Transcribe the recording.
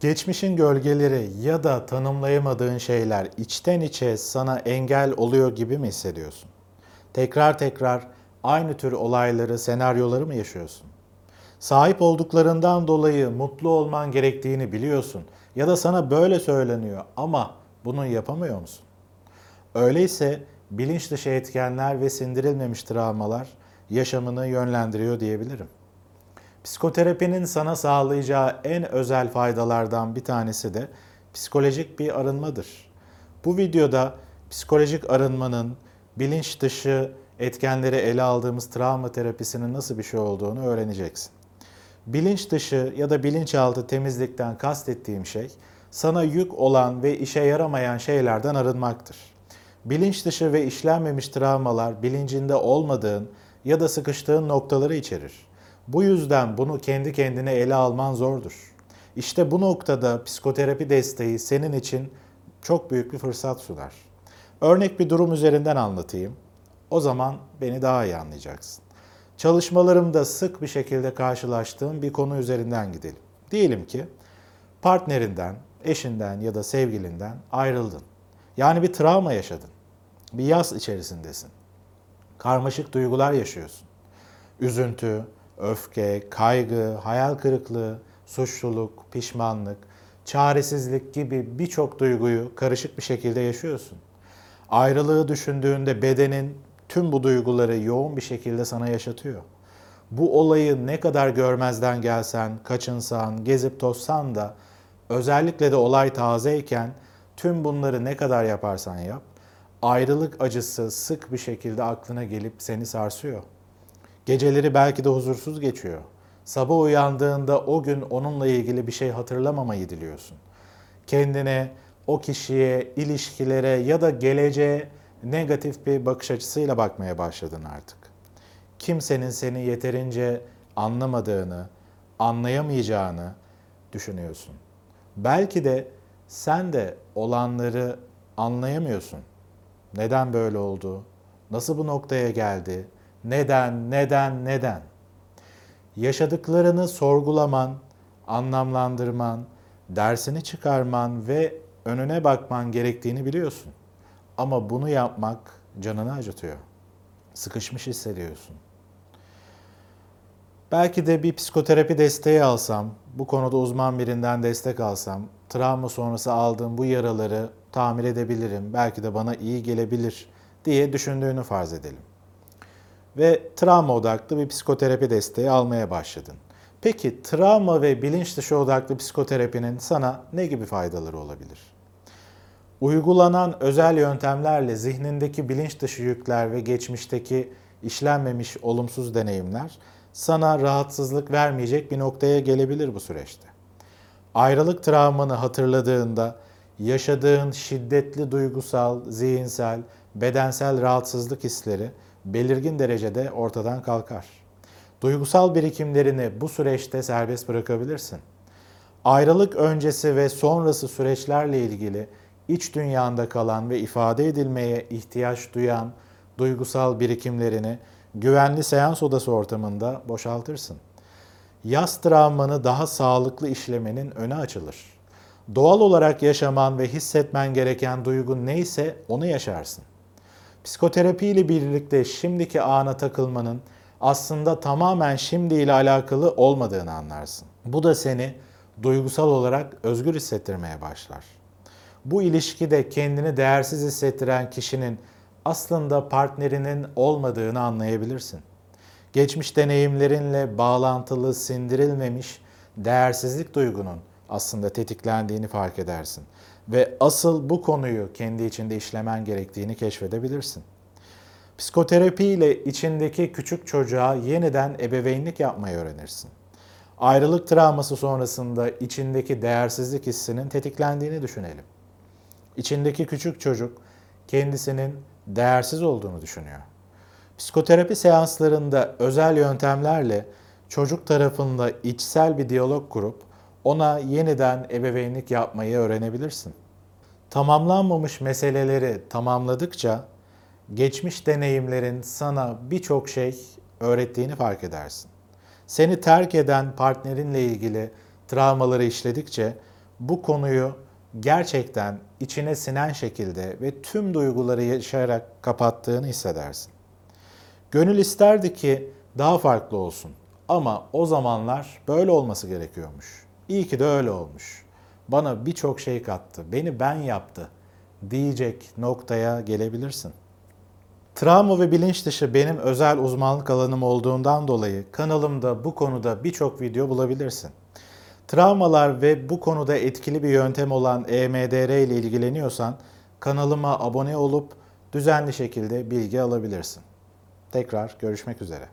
Geçmişin gölgeleri ya da tanımlayamadığın şeyler içten içe sana engel oluyor gibi mi hissediyorsun? Tekrar tekrar aynı tür olayları, senaryoları mı yaşıyorsun? Sahip olduklarından dolayı mutlu olman gerektiğini biliyorsun ya da sana böyle söyleniyor ama bunu yapamıyor musun? Öyleyse bilinç dışı etkenler ve sindirilmemiş travmalar yaşamını yönlendiriyor diyebilirim. Psikoterapinin sana sağlayacağı en özel faydalardan bir tanesi de psikolojik bir arınmadır. Bu videoda psikolojik arınmanın bilinç dışı etkenleri ele aldığımız travma terapisinin nasıl bir şey olduğunu öğreneceksin. Bilinç dışı ya da bilinçaltı temizlikten kastettiğim şey sana yük olan ve işe yaramayan şeylerden arınmaktır. Bilinç dışı ve işlenmemiş travmalar bilincinde olmadığın ya da sıkıştığın noktaları içerir. Bu yüzden bunu kendi kendine ele alman zordur. İşte bu noktada psikoterapi desteği senin için çok büyük bir fırsat sunar. Örnek bir durum üzerinden anlatayım. O zaman beni daha iyi anlayacaksın. Çalışmalarımda sık bir şekilde karşılaştığım bir konu üzerinden gidelim. Diyelim ki partnerinden, eşinden ya da sevgilinden ayrıldın. Yani bir travma yaşadın. Bir yaz içerisindesin. Karmaşık duygular yaşıyorsun. Üzüntü, öfke, kaygı, hayal kırıklığı, suçluluk, pişmanlık, çaresizlik gibi birçok duyguyu karışık bir şekilde yaşıyorsun. Ayrılığı düşündüğünde bedenin tüm bu duyguları yoğun bir şekilde sana yaşatıyor. Bu olayı ne kadar görmezden gelsen, kaçınsan, gezip tozsan da özellikle de olay tazeyken tüm bunları ne kadar yaparsan yap, ayrılık acısı sık bir şekilde aklına gelip seni sarsıyor. Geceleri belki de huzursuz geçiyor. Sabah uyandığında o gün onunla ilgili bir şey hatırlamamayı diliyorsun. Kendine, o kişiye, ilişkilere ya da geleceğe negatif bir bakış açısıyla bakmaya başladın artık. Kimsenin seni yeterince anlamadığını, anlayamayacağını düşünüyorsun. Belki de sen de olanları anlayamıyorsun. Neden böyle oldu? Nasıl bu noktaya geldi? Neden, neden, neden? Yaşadıklarını sorgulaman, anlamlandırman, dersini çıkarman ve önüne bakman gerektiğini biliyorsun. Ama bunu yapmak canını acıtıyor. Sıkışmış hissediyorsun. Belki de bir psikoterapi desteği alsam, bu konuda uzman birinden destek alsam, travma sonrası aldığım bu yaraları tamir edebilirim, belki de bana iyi gelebilir diye düşündüğünü farz edelim. Ve travma odaklı bir psikoterapi desteği almaya başladın. Peki travma ve bilinç dışı odaklı psikoterapinin sana ne gibi faydaları olabilir? Uygulanan özel yöntemlerle zihnindeki bilinç dışı yükler ve geçmişteki işlenmemiş olumsuz deneyimler sana rahatsızlık vermeyecek bir noktaya gelebilir bu süreçte. Ayrılık travmanı hatırladığında yaşadığın şiddetli duygusal, zihinsel, bedensel rahatsızlık hisleri belirgin derecede ortadan kalkar. Duygusal birikimlerini bu süreçte serbest bırakabilirsin. Ayrılık öncesi ve sonrası süreçlerle ilgili iç dünyanda kalan ve ifade edilmeye ihtiyaç duyan duygusal birikimlerini güvenli seans odası ortamında boşaltırsın. Yaz travmanı daha sağlıklı işlemenin önü açılır. Doğal olarak yaşaman ve hissetmen gereken duygu neyse onu yaşarsın. Psikoterapi ile birlikte şimdiki ana takılmanın aslında tamamen şimdi ile alakalı olmadığını anlarsın. Bu da seni duygusal olarak özgür hissettirmeye başlar. Bu ilişkide kendini değersiz hissettiren kişinin aslında partnerinin olmadığını anlayabilirsin. Geçmiş deneyimlerinle bağlantılı sindirilmemiş değersizlik duygunun aslında tetiklendiğini fark edersin ve asıl bu konuyu kendi içinde işlemen gerektiğini keşfedebilirsin. Psikoterapi ile içindeki küçük çocuğa yeniden ebeveynlik yapmayı öğrenirsin. Ayrılık travması sonrasında içindeki değersizlik hissinin tetiklendiğini düşünelim. İçindeki küçük çocuk kendisinin değersiz olduğunu düşünüyor. Psikoterapi seanslarında özel yöntemlerle çocuk tarafında içsel bir diyalog kurup ona yeniden ebeveynlik yapmayı öğrenebilirsin. Tamamlanmamış meseleleri tamamladıkça geçmiş deneyimlerin sana birçok şey öğrettiğini fark edersin. Seni terk eden partnerinle ilgili travmaları işledikçe bu konuyu gerçekten içine sinen şekilde ve tüm duyguları yaşayarak kapattığını hissedersin. Gönül isterdi ki daha farklı olsun. Ama o zamanlar böyle olması gerekiyormuş. İyi ki de öyle olmuş. Bana birçok şey kattı. Beni ben yaptı diyecek noktaya gelebilirsin. Travma ve bilinç dışı benim özel uzmanlık alanım olduğundan dolayı kanalımda bu konuda birçok video bulabilirsin. Travmalar ve bu konuda etkili bir yöntem olan EMDR ile ilgileniyorsan kanalıma abone olup düzenli şekilde bilgi alabilirsin. Tekrar görüşmek üzere.